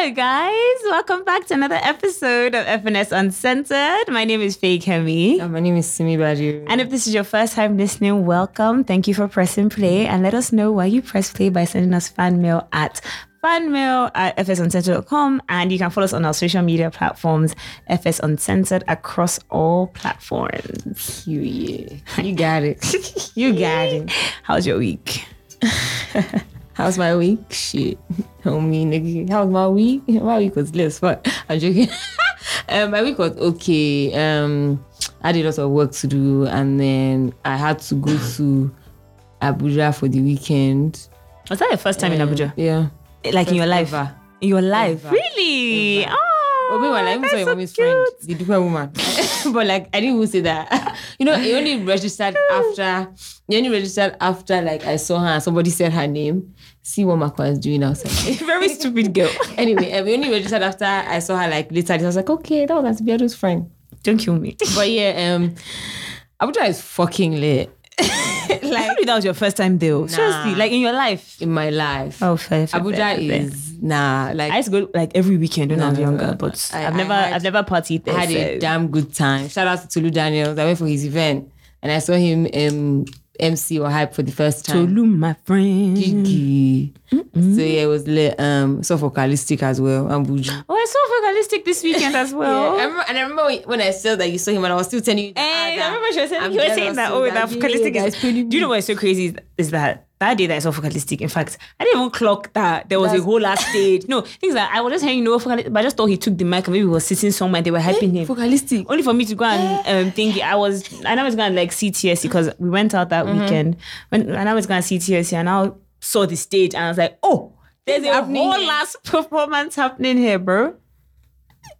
Hello, guys. Welcome back to another episode of FNS Uncensored. My name is Faye Kemi. Uh, my name is Simi Badu. And if this is your first time listening, welcome. Thank you for pressing play. And let us know why you press play by sending us fan mail at fanmail at fsuncensored.com. And you can follow us on our social media platforms, FS Uncensored, across all platforms. you, yeah. You got it. you got it. How's your week? How's my week? Shit. Homie, nigga. How's my week? My week was less fun. I'm joking. um, my week was okay. Um, I did a lot of work to do, and then I had to go to Abuja for the weekend. Was that your first time in Abuja? Yeah. Like in your life? Ever. In your life? Ever. Really? Ever. Oh, Oh, meanwhile, I even saw your so mommy's friend, the different woman. but like, I didn't even say that. you know, it only registered after. It only registered after like I saw her. and Somebody said her name. See what Makwa is doing outside. Very stupid girl. anyway, um, we only registered after I saw her like later. I was like, okay, that was Antibiado's friend. Don't kill me. But yeah, um, Abuja is fucking lit. That was your first time though. Seriously, like in your life. in my life, Oh, fair. fair, Abuja fair, fair. is nah. Like I used to go like every weekend when I was No, no, younger, no. but I- I've never, had- I've never partied there. I had a damn good time. Shout out to Tolu Daniels. I went for his event and I saw him um, MC or hype for the first time. Tolu, my friend. Gigi. So yeah, it was lit. Um, so vocalistic as well. And Buju. Oh, I saw vocalistic this weekend as well. I remember, and I remember when- I saw that you saw him, and I was still telling you. that, Eh, I remember she was saying, you were saying that, oh, that Yeah, vocalistic guys, is. Do you know what's so crazy is that that day that I saw vocalistic, in fact, I didn't even clock that there was a whole last stage. No, things like I was just hearing no vocalistic, but I just thought he took the mic and maybe he was sitting somewhere and they were hyping him. Vocalistic. Only for me to go and um, think I was, and I was going to like CTSC because we went out that Mm-hmm. weekend. When, and I was going to CTSC and I saw the stage and I was like, oh, there's a happening whole last performance happening here, bro.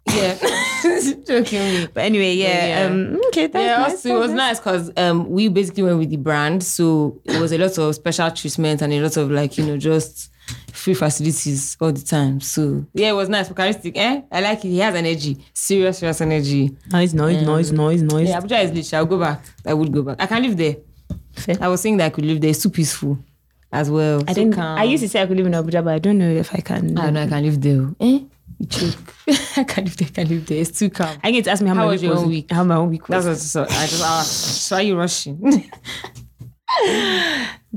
Yeah. Joking me. But anyway, yeah. Yeah. Um, okay, that's Yeah, nice. also, it was nice because um, we basically went with the brand, so it was a lot of special treatment and a lot of like you know just free facilities all the time. So yeah, it was nice. Vocalistic, eh? I like it. He has energy, serious, serious energy. Noise, noise, noise, noise, noise. Yeah, Abuja is lit. I'll go back. I would go back. I can live there. Fair. I was saying that I could live there. It's too peaceful as well. I didn't. I used to say I could live in Abuja, but I don't know if I can. I know I can live there. Eh? Choke. I can't live there. I can't live there. It's too calm. I get to ask me how, How my week was. week? How my own week was. That's what so I just asked. So why are you rushing?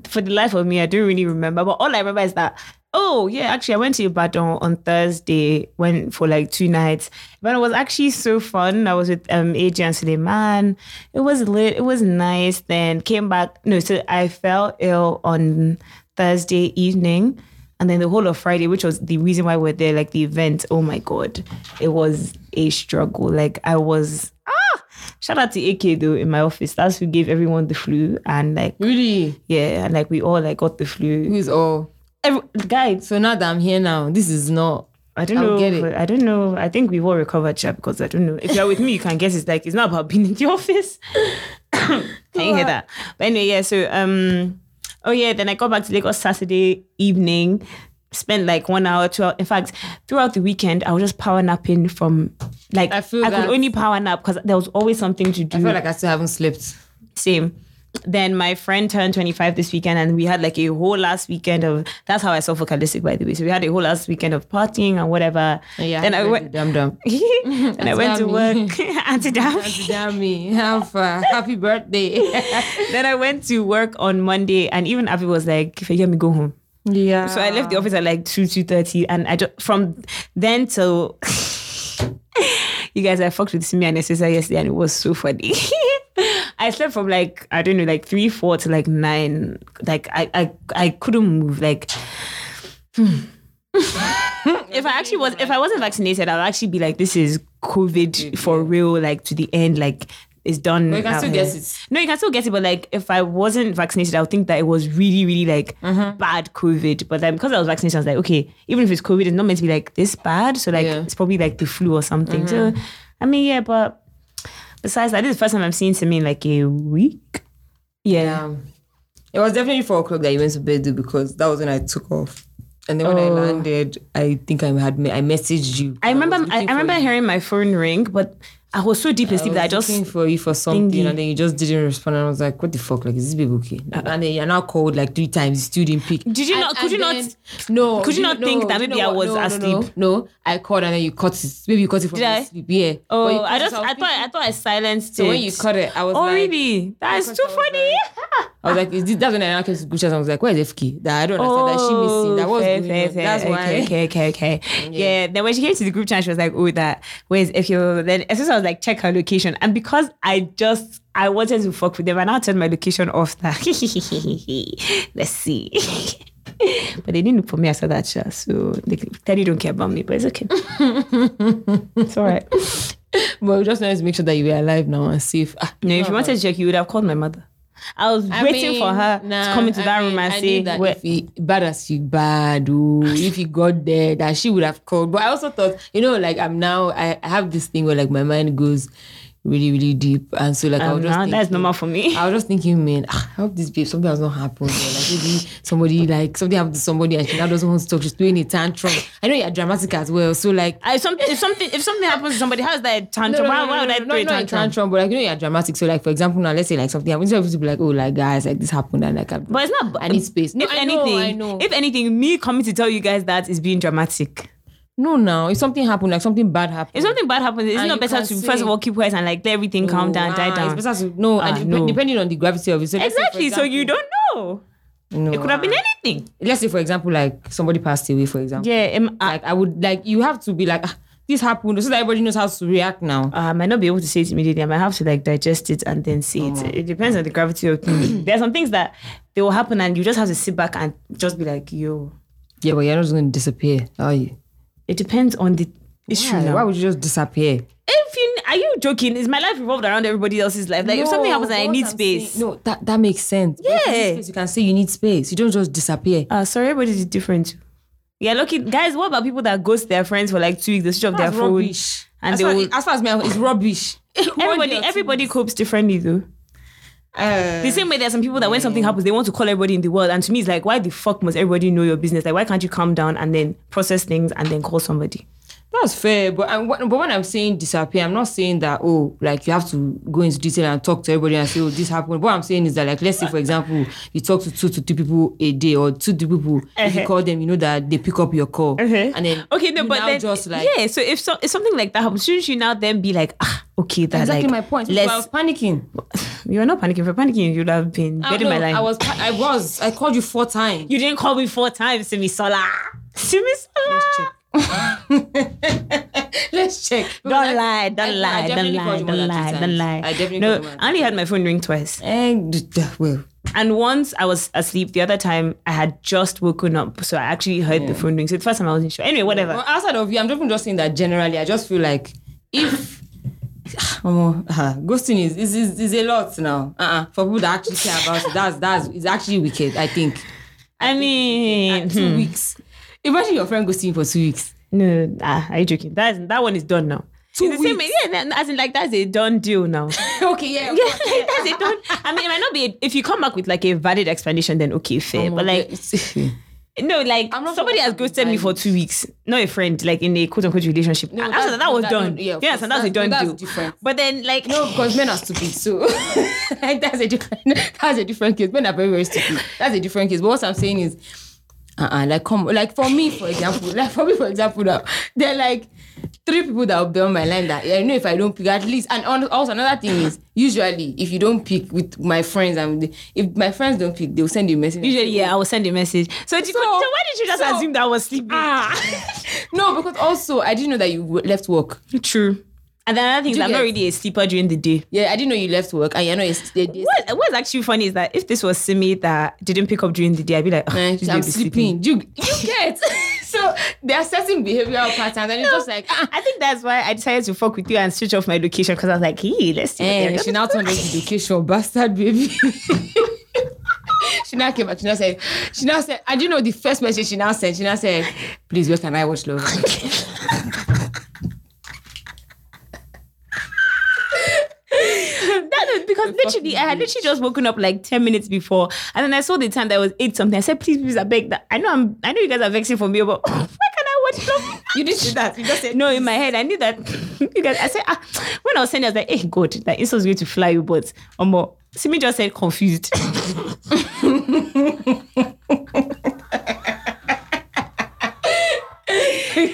For the life of me, I don't really remember. But all I remember is that. Oh yeah, actually, I went to Ibadan on Thursday. Went for like two nights, but it was actually so fun. I was with um AJ and Suleiman. It was lit. It was nice. Then came back. No, so I fell ill on Thursday evening, and then the whole of Friday, which was the reason why we're there, like the event. Oh my god, it was a struggle. Like I was ah. Shout out to AK though in my office. That's who gave everyone the flu, and like really? yeah, and like we all like got the flu. Who's all? Every, guys, So now that I'm here now, this is not. I don't I'll know. I don't know. I think we've all recovered, chat, because I don't know. If you're with me, you can guess it's like it's not about being in the office. can you hear that? But anyway, yeah. So um, oh yeah. Then I got back to Lagos Saturday evening. Spent like one hour, two hours. In fact, throughout the weekend, I was just power napping from like I feel I could only power nap because there was always something to do. I feel like I still haven't slept. Same. Then my friend turned 25 this weekend, and we had like a whole last weekend of. That's how I saw vocalistic, by the way. So we had a whole last weekend of partying and whatever. Yeah. Then I went. Damn dumb. and I went to work. Damn me. Have uh, happy birthday. then I went to work on Monday, and even Abby was like, "If you get me, go home." yeah. So I left the office at like two two thirty, and I just from then till. You guys, I fucked with Simi and Nessisa yesterday, and it was so funny. I slept from like I don't know, like three, four to like nine. Like I, I, I couldn't move. Like, hmm. if I actually was, if I wasn't vaccinated, I would actually be like, this is COVID for real. Like to the end, like it's done. But you can still here. get it. No, you can still get it, but like if I wasn't vaccinated, I would think that it was really, really like Mm-hmm. bad COVID. But then because I was vaccinated, I was like, okay, even if it's COVID, it's not meant to be like this bad. So like Yeah. it's probably like the flu or something. So Mm-hmm. I mean, yeah, but besides that, this the first time I've seen Simi in like a week. Yeah. Um, it was definitely four o'clock that you went to bed because that was when I took off. And then when I Oh. landed, I think I had me- I messaged you. I remember I, I remember hearing my phone ring, but I was so deep in sleep that I just looking for you for something, thingy. and then you just didn't respond. And I was like, "What the fuck? Like, is this babe okay?" Uh, uh. and then you're now called like three times. You still didn't pick. Did you And- not- could you not- No. could you not think that do you maybe know I was no, no, asleep? No, no, I called and then you cut it. Maybe you cut it from Did I? sleep. Yeah. Oh, I just I thought I thought I silenced it. So it. when you cut it, I was oh like, really? That is too funny. I was like, is this, that's when I came to Gucci and I was like, where's FK? That I don't understand. that she oh, missing. That was Oh, fair, fair, fair. That's okay, why. Okay, okay, okay. Yeah. Then when she came to the group chat, she was like, "Oh, that where's you?" Then as soon as I was like, "Check her location," and because I just I wanted to fuck with them, and I now turned my location off. That let's see. but they didn't look for me after that, so they clearly don't care about me. But it's okay. it's all right. But we just wanted to make sure that you were alive now and safe. Ah, No, if you wanted to check, you would have called my mother. I was I waiting mean, for her nah, to come into I that mean, room and I say, that "Where- if he bad as he bad, oh, if he got there, that she would have called. But I also thought, you know, like I'm now, I, I have this thing where like my mind goes really, really deep, and so like I Um, was just nah, that's thinking- normal for me. I was just thinking, man, ah, I hope this babe something has not happened. Or like maybe somebody like something happened to somebody and she now doesn't want to talk. She's doing a tantrum. I know you're dramatic as well, so like. I, some, if something if something happens to somebody, how is that a tantrum? why, why would I no, throw a tantrum? tantrum, but like you know you're dramatic. So like for example, now let's say like something happens, to be like, oh, like guys, like this happened and like I'm, But it's not. I need space. No, if I anything, know, I know. if anything, me coming to tell you guys that is being dramatic. No, now if something happened, like something bad happened, If something bad happens, it's And not better to first of all keep quiet and like let everything calm down, die Ah, down. It's better to no, Ah, and no. depending on the gravity of it. So let's say, for Exactly. so you don't know. No, It could have been ah. anything. Let's say for example, like somebody passed away, for example. Yeah. Um, I, Like I would like you have to be like ah, this happened so that everybody knows how to react now. I might not be able to say it immediately. I might have to like digest it and then say Oh. it. It depends on the gravity of things. There are some things that they will happen and you just have to sit back and just be like, yo. Yeah, but you're not just going to disappear, are you? It depends on the issue Why? now. Why would you just disappear? If you are you joking? Is my life revolved around everybody else's life? Like if something happens and I need I'm space. saying- no, that that makes sense. But if you need Yeah. space, you can say you need space. You don't just disappear. Uh, sorry, everybody's different. Yeah, lucky guys. What about people that ghost their friends for like two weeks? They switch off their That's phone. rubbish. and as, they far, will- as far as me, it's rubbish. Everybody, everybody copes differently though. The same way there's some people that when something happens, they want to call everybody in the world. And to me, it's like, why the fuck must everybody know your business? Like, why can't you calm down and then process things and then call somebody? That's fair, but I'm, but when I'm saying disappear, I'm not saying that oh, like you have to go into detail and talk to everybody and say oh this happened. What I'm saying is that like let's say for example you talk to two to three people a day or two to people if you Uh-huh. call them you know that they pick up your call and then Okay, no, but then just like yeah. So if so, if something like that happens, shouldn't you now then be like, ah, okay, that exactly like my point. So I was panicking. You were not panicking. For panicking, you'd have been I, dead in my line. I was I was I called you four times. You didn't call me four times, Simi Sola. Simi Sola. Let's check. Don't lie, don't I- I lie, don't lie, called you more don't lie, don't lie. I definitely no, called you more I only had my phone ring twice. And well, And once I was asleep, the other time I had just woken up. So I actually heard the phone ring. So the first time I wasn't sure. Anyway, whatever. Well, outside of you, I'm just just saying that generally, I just feel like if um, uh, ghosting is, is is is a lot now. Uh-uh. For people that actually care about it, that's that's it's actually wicked. I think I mean, two hmm. weeks. Imagine your friend ghosting you for two weeks. no, ah, are you joking? That is, that one is done now. Two It's the same, weeks. yeah, as in like that's a done deal now. okay, yeah. yeah, like, that's a done. I mean, it might not be. A, if you come back with like a valid explanation, then okay, fair. but like, no, like I'm not somebody has ghosted me for two weeks. Not a friend, like in a quote unquote relationship. No, that- that, that was that- done. yeah, yes, and that's a done no, that's deal. different. But then, like, No, because men are stupid. So like, that's a different that's a different case. Men are very, very stupid. That's a different case. But what I'm saying is uh-uh, like come like for me, for example, like for me, for example, now there are like three people that will be on my line that I know if I don't pick at least and on, also another thing is usually if you don't pick with my friends and if my friends don't pick, they'll send you a message. usually, yeah, I will send a message. So, did you- So- so why did you just so- assume that I was sleeping? Ah no, because also I didn't know that you left work. True. And then another thing is, I'm not really a sleeper during the day. Yeah, I didn't know you left work and you know it's they, they, What what's actually funny is that if this was Simi that didn't pick up during the day, I'd be like, "Ah, Eh, this I'm baby sleeping. You you get so they're assessing behavioral patterns and it's just like ah, I think that's why I decided to fuck with you and switch off my location because I was like, hey, let's see. what Eh, she now turned into education bastard baby. she now came back. She now said, she now said, I do know the first message she now sent. She now said, please, where can I watch love? That is because literally, I had literally just woken up like 10 minutes before. And then I saw the time that it was 8 something. I said, please, please, I beg that. I know I'm I know you guys are vexing for me, but why can I watch love? You didn't say that. You just said No, in my head, I knew that. you guys, I said, ah, when I was saying, I was like, hey, God, that was going to fly you, but um, Simi just said confused.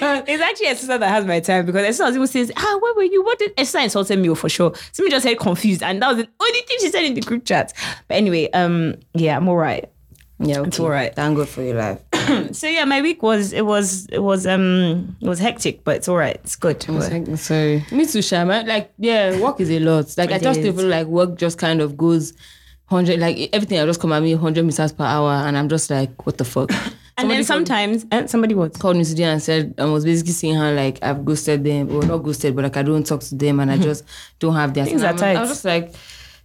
it's actually a sister that has my time because as soon as people says, ah, where were you? What did Esther insulted me for sure? Simi just said confused, and that was the only thing she said in the group chat. But anyway, um, yeah, I'm all right. Yeah, okay. It's all right. Thank God for your life. So yeah, my week was it was it was um it was hectic, but it's all right. It's good. Like, sorry. Me too, Shama. Like, yeah, work is a lot. Like, I It just is. feel like work just kind of goes 100, like, everything I just come at me 100 meters per hour, and I'm just like, what the fuck? And then sometimes and somebody was called me today and said, I was basically saying how, like, I've ghosted them, or not ghosted, but like, I don't talk to them, and I mm-hmm. just don't have their Things are tight. I was just like,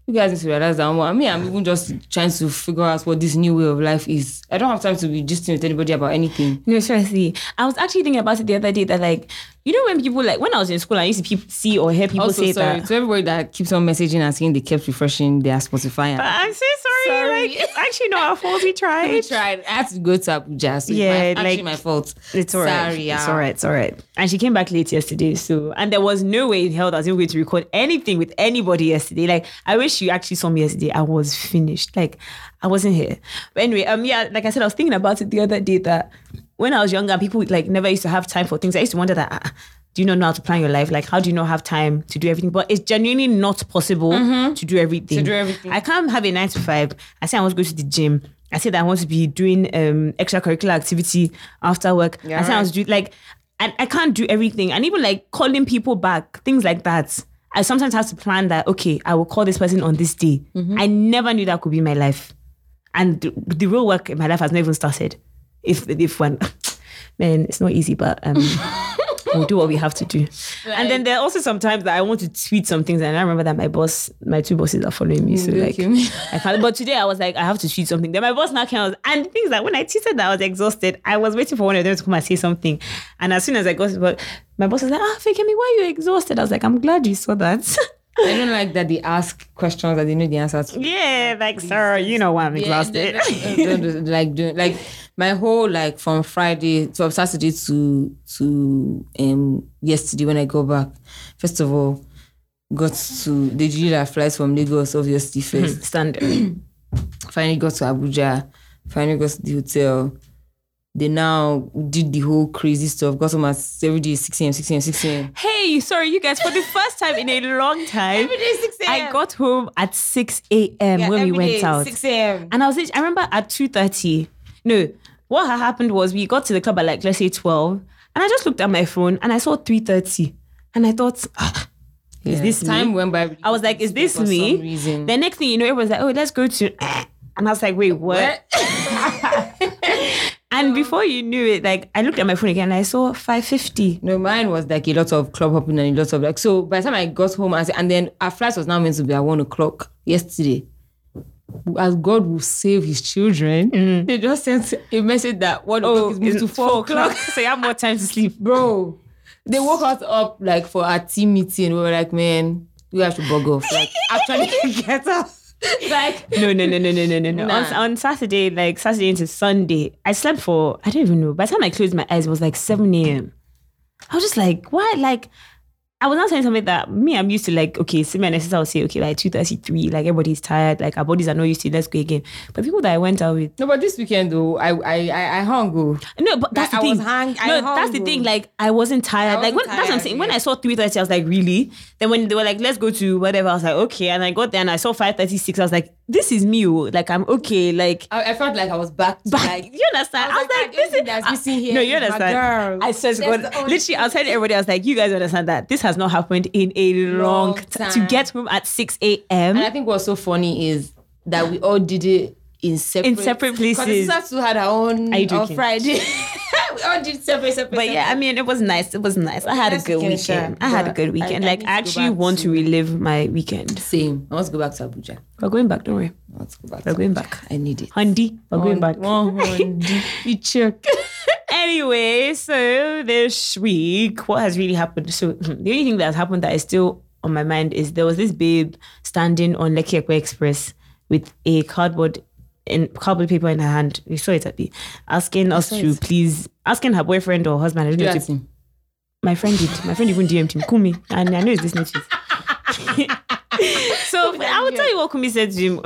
you guys need to realize that. Well, I mean, I'm even just trying to figure out what this new way of life is. I don't have time to be gisting with anybody about anything. No, seriously. I was actually thinking about it the other day that like you know when people like when I was in school I used to see or hear people Also, say sorry that. to everybody that keeps on messaging and saying they kept refreshing their Spotify. And I'm so sorry. Sorry. Like it's actually not our fault. We tried. tried. I had to go to Abuja. So Yeah, yeah, it's my, actually like, my fault. It's all right. Sorry, It's all right. It's all right. And she came back late yesterday. So and there was no way in hell that I was even going to record anything with anybody yesterday. Like I wish you actually saw me yesterday. I was finished. Like I wasn't here. But anyway, um, yeah, like I said, I was thinking about it the other day that when I was younger, people like never used to have time for things. I used to wonder that. ah, do you not know how to plan your life? Like, how do you not have time to do everything? But it's genuinely not possible to do everything. To do everything. I can't have a nine to five. I say I want to go to the gym. I said I want to be doing um extracurricular activity after work. Yeah, I said I right. was doing like and I can't do everything. And even like calling people back, things like that. I sometimes have to plan that, okay, I will call this person on this day. Mm-hmm. I never knew that could be my life. And the, the real work in my life has not even started. If if one man, it's not easy, but um we'll do what we have to do. and then there are also sometimes that I want to tweet some things and I remember that my boss, my two bosses are following me. So like. I can't but today I was like, I have to tweet something. Then my boss now came out and things like when I tweeted that I was exhausted, I was waiting for one of them to come and say something. And as soon as I got but my boss was like, ah, Fakemi, why are you exhausted? I was like, I'm glad you saw that. I don't like that they ask questions that they know the answer to. yeah, like sir, you know why I'm exhausted. Yeah, don't- don't- like doing like my whole like from Friday to Saturday to to um yesterday when I go back. First of all, got to they did our flights from Lagos obviously first. Standard. finally got to Abuja. Finally got to the hotel. They now did the whole crazy stuff. Got home at every day 6 a.m. 6 a.m. 6 a.m. Hey, sorry, you guys, for the first time in a long time, Every day 6 a.m. I got home at 6 a.m. when we went out. 6 a.m. And I was, I remember at 2.30, no, what had happened was we got to the club at like, let's say 12. And I just looked at my phone and I saw 3.30. And I thought, ah, is this time me? went by? I was like, is this me? Reason. The next thing you know, it was like, oh, let's go to, and I was like, wait, what? And before you knew it, like I looked at my phone again and I saw 5.50. No, mine was like a lot of club hopping and a lot of like. So by the time I got home, I said, and then our flight was now meant to be at one o'clock yesterday. As God will save His children, mm. they just sent a message that one o'clock oh, is moved to four o'clock. so you have more time to sleep. Bro, they woke us up like for our team meeting. We were like, man, we have to bug off. Like, actually get up. Like, No, no, no, no, no, no, no, no. On, on Saturday, like Saturday into Sunday, I slept for I don't even know. By the time I closed my eyes, it was like 7 a.m. I was just like, what? Like, I was not saying something that me, I'm used to like, okay, see my sister will say, okay, like 2.33, like everybody's tired, like our bodies are not used to it, let's go again. But people that I went out with, no, but this weekend though, I I I, I hung go. no, but that's Like, the I thing. was hang- I no, hung that's the thing. Oh. Like, I wasn't tired. I like, when, wasn't that's what I'm tired, saying. When. I saw 3.30, I was like, really? Then when they were like, let's go to whatever, I was like, okay. And I got there and I saw 5.36. I was like, this is me. oh. Like, I'm okay. Like, I, I felt like I was back to back. like you understand? I I was was like, like, this is that's I- missing here No, you understand? girl. I swear to That's God, literally, I was telling everybody, I was like, you guys understand that this has not happened in a long, Long time. To get home at 6 a.m. And I think what's so funny is that we all did it in separate separate places. sisters too had her own on? Friday. we all did separate, separate. But yeah, I mean, it was nice. It was nice. I had a good weekend. I had a good weekend. Like, I actually want to relive my weekend. same. I want to go back to Abuja. We're going back, don't worry. I want to go back. We're going back. I need it. Hundi, we're going back. One Hundi. You check. anyway, so this week, what has really happened? So hmm, the only thing that has happened that is still on my mind is there was this babe standing on Lekki Epe Express with a cardboard in cardboard paper in her hand. We saw it at the asking us to please asking her boyfriend or husband. I don't know asked to, him. My friend did. My friend even DM'd him, Kumi, and I know he's listening to it. so I will tell you what Kumi said to him.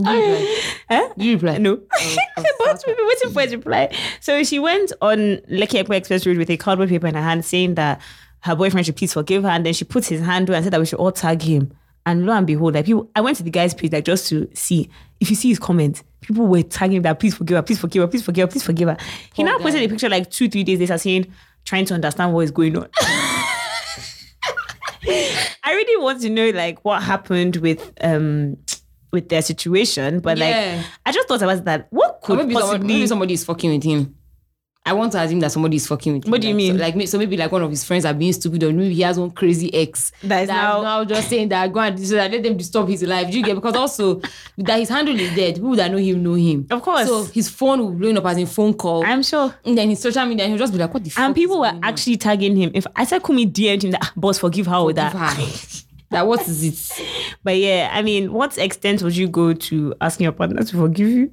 huh? Did you reply? No. but we've been waiting for his reply. So she went on Lekki Express Road with a cardboard paper in her hand saying that her boyfriend should please forgive her. And then she put his hand and said that we should all tag him. And lo and behold, like people, I went to the guy's page like just to see if you see his comments, people were tagging that please forgive her, please forgive her, please forgive her, please forgive her. He Poor now posted a picture like two, three days later saying, trying to understand what is going on. I really want to know like what happened with um with their situation, but Yeah. like I just thought about that. What Or could maybe, possibly maybe somebody is fucking with him. I want to assume that somebody is fucking with him. What do you Like, so- mean? like, may- so maybe like one of his friends are being stupid, or maybe he has one crazy ex That is now- just saying that go and so that let them disturb his life. Do you get? Because also that his handle is dead. People that know him know him. Of course. So his phone will blowing up as in phone call. I'm sure. and then his social media, he'll just be like, "What the fuck?" And people were going on? actually tagging him. If I said Kumi DM'd him that "Ah, boss forgive her with that. That. that what is it? But yeah, I mean, what extent would you go to asking your partner to forgive you?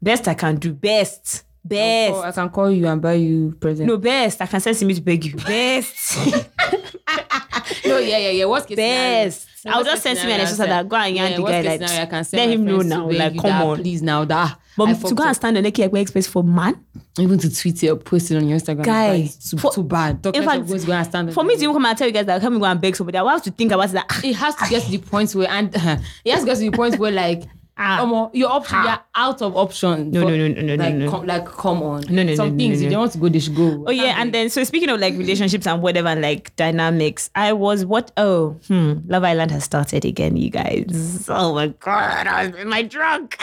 Best I can do. Best. Best. I can call you and buy you present. no, best. I can send Simi to beg you. Best. no, yeah, yeah, yeah. Worst case. Best. I'll just send Simi and I just said that go and yarn the guy case like I let him know now. Like come that, on. please now that. I But to go up. and stand on the Epe Express for man, even to tweet it or post it on your Instagram, Guy, it's too, for- too bad. Talk in fact, going to go and stand for me to even come and tell you guys that come and go and beg somebody, I have to think about. That it has to get to the point where and it has to get to the point where like Ah. um, you're up you're out of options. No, no, no, no, no, no, like, no. com- like come on. No, no, Some no, no, things no, if they want to go, they should go. Oh yeah, and then so speaking of like relationships and whatever like dynamics, I was what oh hmm Love Island has started again, you guys. Oh my god, I was in my drunk.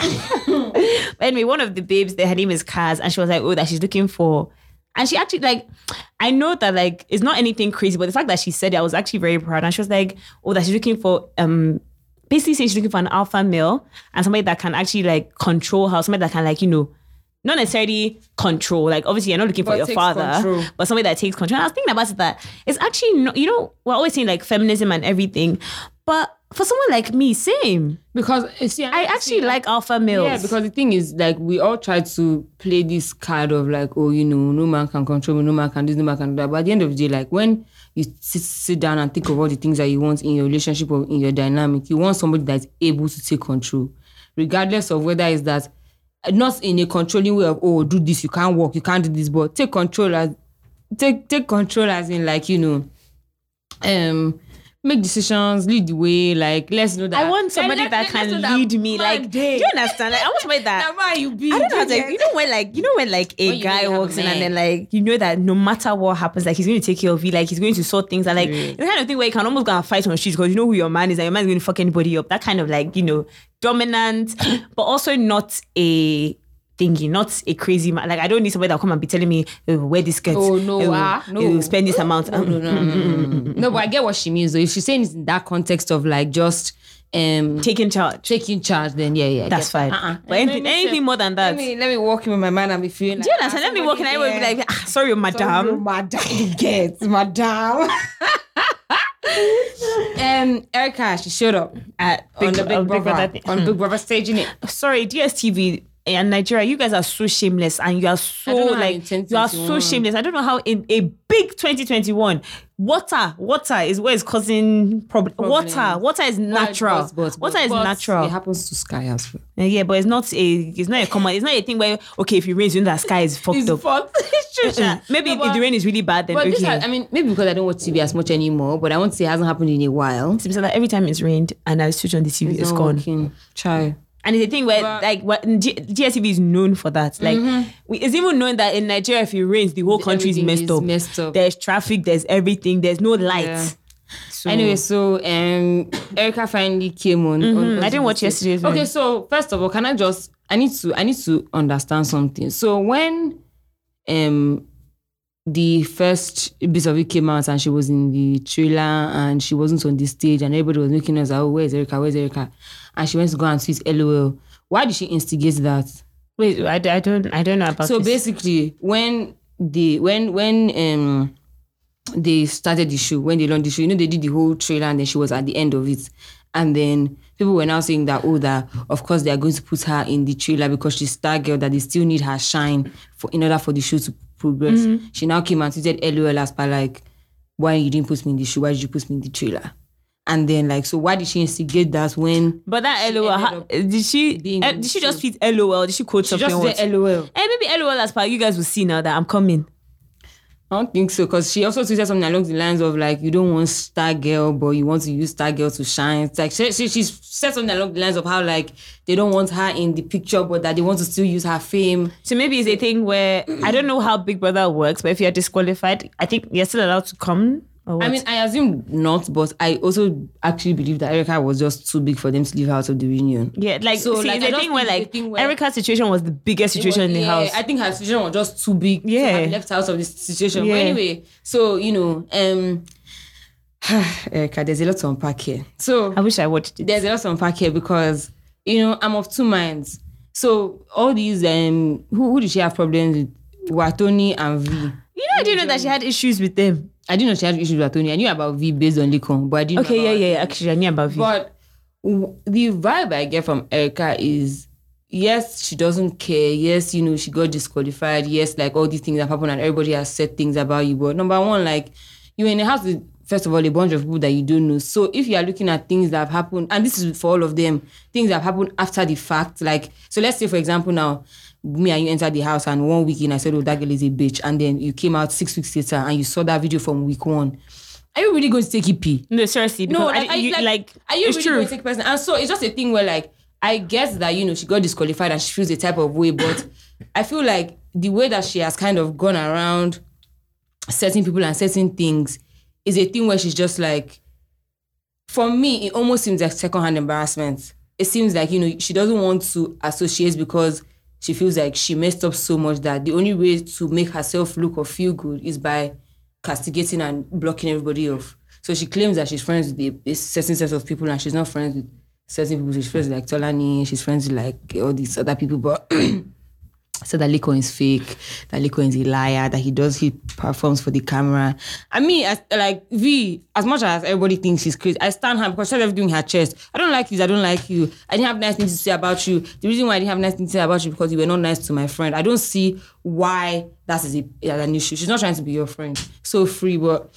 but anyway, one of the babes, her name is Kaz, and she was like, oh, that she's looking for. And she actually like, I know that like it's not anything crazy, but the fact that she said it, I was actually very proud. And she was like, oh, that she's looking for um basically saying she's looking for an alpha male and somebody that can actually like control her, somebody that can like, you know, not necessarily control. Like obviously you're not looking for your father, control. but somebody that takes control. And I was thinking about it that it's actually not, you know, we're always saying like feminism and everything, but for someone like me, same. because uh, see, I actually like alpha males. Yeah, because the thing is, like, we all try to play this card of like, oh, you know, no man can control me, no man can do this, no man can do that. But at the end of the day, like, when you sit, sit down and think of all the things that you want in your relationship or in your dynamic, you want somebody that's able to take control, regardless of whether it's that not in a controlling way of, oh, do this, you can't walk, you can't do this, but take control as take take control as in like you know, um. Make decisions, lead the way. Like, let's know that. I want somebody Let- that let- can let's that lead me. Like, dey. do you understand? Like, I want somebody that Now, you be. I don't know get- you know when like you know when like a When guy walks in and then like you know that no matter what happens like he's going to take care of you like he's going to sort things and like the kind of thing where you can almost go and fight on the streets because you know who your man is and your man is going to fuck anybody up that kind of like you know dominant but also not a thingy not a crazy man like I don't need somebody that will come and be telling me oh, wear this skirt Oh, no, oh, ah, no. oh, spend this amount No, no, no, no, no, but I get what she means though. If she's saying it's in that context of like just um taking charge taking charge, then yeah, yeah. That's that. fine Uh-uh. but anything, anything more than that Let me let me walk in with my man and be feeling. do you understand let me walk in and everybody be like ah, sorry madam madam, you get madam. um, Erica, she showed up at on the Big, on Brother, thing. on Big Brother stage, innit? sorry, DSTV and Nigeria, you guys are so shameless and you are so don't know how like you are so shameless. I don't know how in a big 2021, water, water is what is causing problem. Problems. Water, water is natural. But- but- water is natural. It happens to Sky as well. Uh, yeah, but it's not a it's not a common. It's not a thing where okay, if it rains, you know that sky is fucked It's up. fucked. It's true. Maybe No, if the rain is really bad, then But okay. has- I mean, maybe because I don't watch TV as much anymore, but I won't say it hasn't happened in a while. So like every time it's rained and I switch on the TV, it's not gone. working. Try. And it's a thing where, But- like, what G- DSTV is known for that. Like, we, it's even known that in Nigeria, if it rains, the whole country is messed is up. messed up. There's traffic. There's everything. There's no light. Yeah. So, Anyway, so um, Erica finally came on. on- on Mm-hmm. I didn't watch yesterday's one. Okay, so first of all, can I just? I need to. I need to understand something. So when um the first bit of it came out and she was in the trailer and she wasn't on the stage and everybody was making us like, oh, where's Erica? Where's Erica? And she went to go and tweet LOL. Why did she instigate that? wait, I, I don't, I don't know about so this. basically when the when when um they started the show when they launched the show you know they did the whole trailer and then she was at the end of it and then people were now saying that oh that of course they are going to put her in the trailer because she's star girl that they still need her shine for in order for the show to progress. Mm-hmm. She now came and tweeted LOL as per like, why you didn't put me in the show? Why did you put me in the trailer? And then like, so why did she instigate that when But that LOL, ha- did she being eh, did she just tweet LOL? Did she quote she something? just said LOL? Eh, maybe LOL as part you guys will see now that I'm coming. I don't think so because she also tweeted something along the lines of like you don't want star girl but you want to use star girl to shine. It's like she, she, she said something along the lines of how like they don't want her in the picture but that they want to still use her fame. So maybe it's a thing where I don't know how Big Brother works, but if you're disqualified, I think you're still allowed to come. I mean, I assume not, but I also actually believe that Erica was just too big for them to leave her out of the reunion. yeah, like So, see, like, it's I a just thing where think it's a like thing where- Erica's situation was the biggest situation in the Yeah, house. I think her situation was just too big Yeah. to have left out of this situation. Yeah. But anyway, so you know, um Erica, there's a lot to unpack here. So I wish I watched it. there's a lot to unpack here because you know I'm of two minds. So all these um who, who did she have problems with? Were Tony and V. You know, I didn't know that she had issues with them. I didn't know she had issues with Tony. I knew about V based on Laycon, but I didn't. Okay, know yeah, yeah, yeah. Actually, I knew about V. But w- the vibe I get from Erica is yes, she doesn't care. Yes, you know, she got disqualified. Yes, like all these things have happened and everybody has said things about you. But number one, like you're in a house with first of all a bunch of people that you don't know. So if you are looking at things that have happened, and this is for all of them, things that have happened after the fact, like so let's say for example now. Me and you entered the house, and one week in, I said, "Oh, that girl is a bitch," and then you came out six weeks later, and you saw that video from week one. Are you really going to take it pee? no, seriously, No, I, like, are you, like, like, are you really true. going to take person? And so it's just a thing where like I guess that you know she got disqualified and she feels a type of way, but I feel like the way that she has kind of gone around certain people and certain things is a thing where she's just like, for me, it almost seems like secondhand embarrassment. It seems like you know she doesn't want to associate because she feels like she messed up so much that the only way to make herself look or feel good is by castigating and blocking everybody off. So she claims that she's friends with a, certain set of people and she's not friends with certain people. She's friends with like Tolani, she's friends with like all these other people, but said that Liko is fake, that Liko is a liar, that he does he performs for the camera. I mean, as, like V, as much as everybody thinks she's crazy, I stand her because she said everything in her chest. I don't like you, I don't like you. I didn't have nice things to say about you. The reason why I didn't have nice things to say about you because you were not nice to my friend. I don't see why that is a, an issue. She's not trying to be your friend. So free, but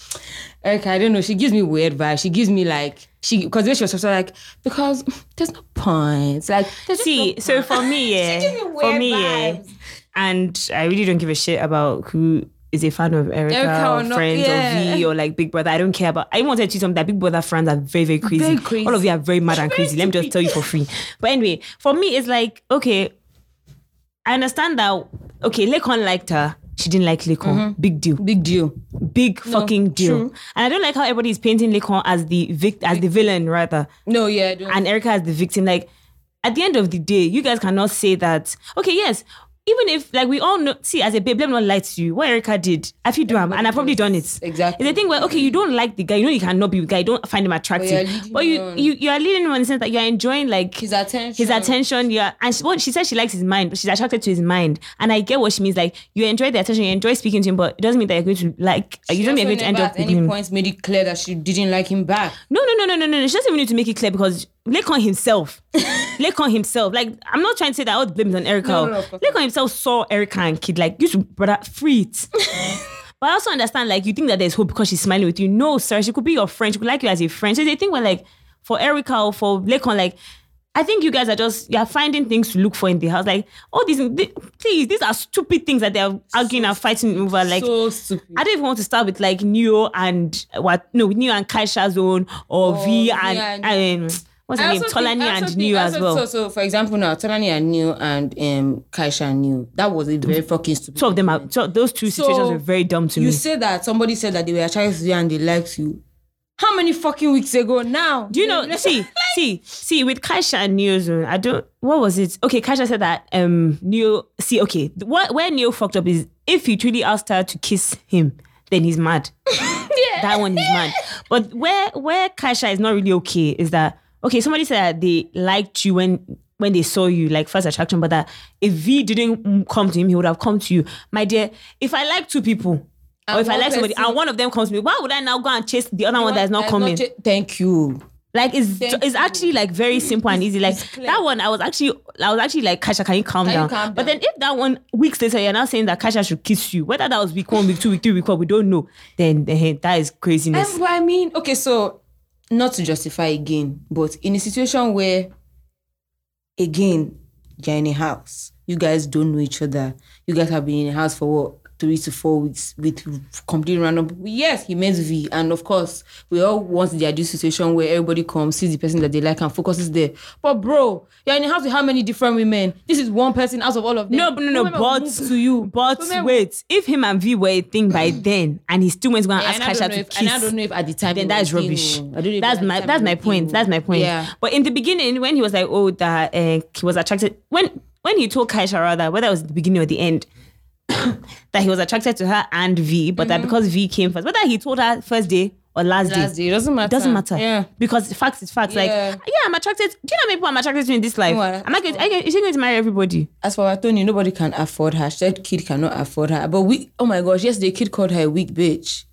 Erica, I don't know. She gives me weird vibes. She gives me like she because she was also like because there's no point. Like there's See, no so for me, yeah, She gives me for weird me, yeah, and I really don't give a shit about who is a fan of Erica, Erica or or not, Friends yeah. or V or like Big Brother. I don't care about. I want to tell you something that Big Brother fans are very, very crazy. Very crazy. All of you are very mad and crazy. Let me just tell you for free. But anyway, for me, it's like okay, I understand that. Okay, Laycon liked her. She didn't like Laycon. Mm-hmm. Big deal. big deal. Big fucking deal. true. And I don't like how everybody is painting Laycon as the vict as the villain rather No, yeah, I don't. and Erica as the victim. Like, at the end of the day, you guys cannot say that. Okay, yes, even if like we all know, see, as a babe, let me not lie to you. What Erica did, I feel do am, and I've probably done it. Exactly. It's a thing where okay, you don't like the guy, you know you cannot be with the guy, you don't find him attractive, you're but you you you are leading him in the sense that you are enjoying like his attention. his attention. Yeah, and she, what she said she likes his mind, but she's attracted to his mind, and I get what she means. Like you enjoy the attention, you enjoy speaking to him, but it doesn't mean that you're going to like. you don't mean you're going to end up at with any him. points made it clear that she didn't like him back. No, no, no, no, no, no, no. She doesn't even need to make it clear because Laycon himself, Laycon himself, like I'm not trying to say that all the blame is on Erica. No, no, no, Laycon himself saw Erica and Kid like, you should brother free it. but I also understand like you think that there's hope because she's smiling with you. No, sir, she could be your friend. She could like you as a friend. So they think we're like for Erica or for Laycon, like I think you guys are just you're finding things to look for in the house. Like all these, th- please, these are stupid things that they're arguing and fighting over. Like so stupid. I don't even want to start with like Neo and what no Neo and Kaisha Zone or V V and, and- um, what's her name Tolani think- and New as well. So, so for example, now Tolani and New and um, Kaisha and Neo, that was a very fucking stupid. two of them are so those two So, situations were very dumb to You me. You say that somebody said that they were attracted to you and they liked you. How many fucking weeks ago now? Do you know? see, see, see. With Kaisha and Neo Zone, I don't. What was it? Okay, Kaisha said that um Neo. See, okay, what where Neo fucked up is if he truly asked her to kiss him, then he's mad. yeah. That one is mad. But where where Kaisha is not really okay is that okay. Somebody said that they liked you when when they saw you like first attraction, but that if V didn't come to him, he would have come to you, my dear. If I like two people. or if I like somebody person- and one of them comes to me, why would I now go and chase the other one that is not That's coming? cha- Thank you. Like it's Thank it's actually like very simple and easy. Like that one, I was actually I was actually like, Kaisha, can you calm Can you down? calm But down? then if that one weeks later you're now saying that Kaisha should kiss you, whether that was week one, week two, week three, week four, we don't know. Then, then that is craziness. And what I mean, okay, so not to justify again, but in a situation where, again, you're in a house, you guys don't know each other, you guys have been in a house for what, three to four weeks with completely random. Yes, he met V, and of course, we all want the ideal situation where everybody comes, sees the person that they like, and focuses there. But bro, you're in a house with how many different women? This is one person out of all of them. No, but no, no, Women but to you, But Women wait, if him and V were a thing by then, and he still went to go and Yeah, ask Kaisha to if- and I kiss, don't know if at the time then it that was is a thing, rubbish. oh. I don't know if That's my that's my point. That's my point. Yeah. But in the beginning, when he was like, oh, that uh, he was attracted when when he told Kaisha rather, whether it was the beginning or the end, that he was attracted to her and V, but that because V came first, whether he told her first day or last, Mm-hmm. Last day, day, it doesn't matter. it doesn't matter. Yeah. Because facts is facts. Like, Yeah. yeah, I'm attracted. Do you know how many people I'm attracted to in this life? What? Am I going? To, is she going to marry everybody? As for Tony, nobody can afford her. She said kid cannot afford her. But we, oh my gosh, yesterday kid called her a weak bitch.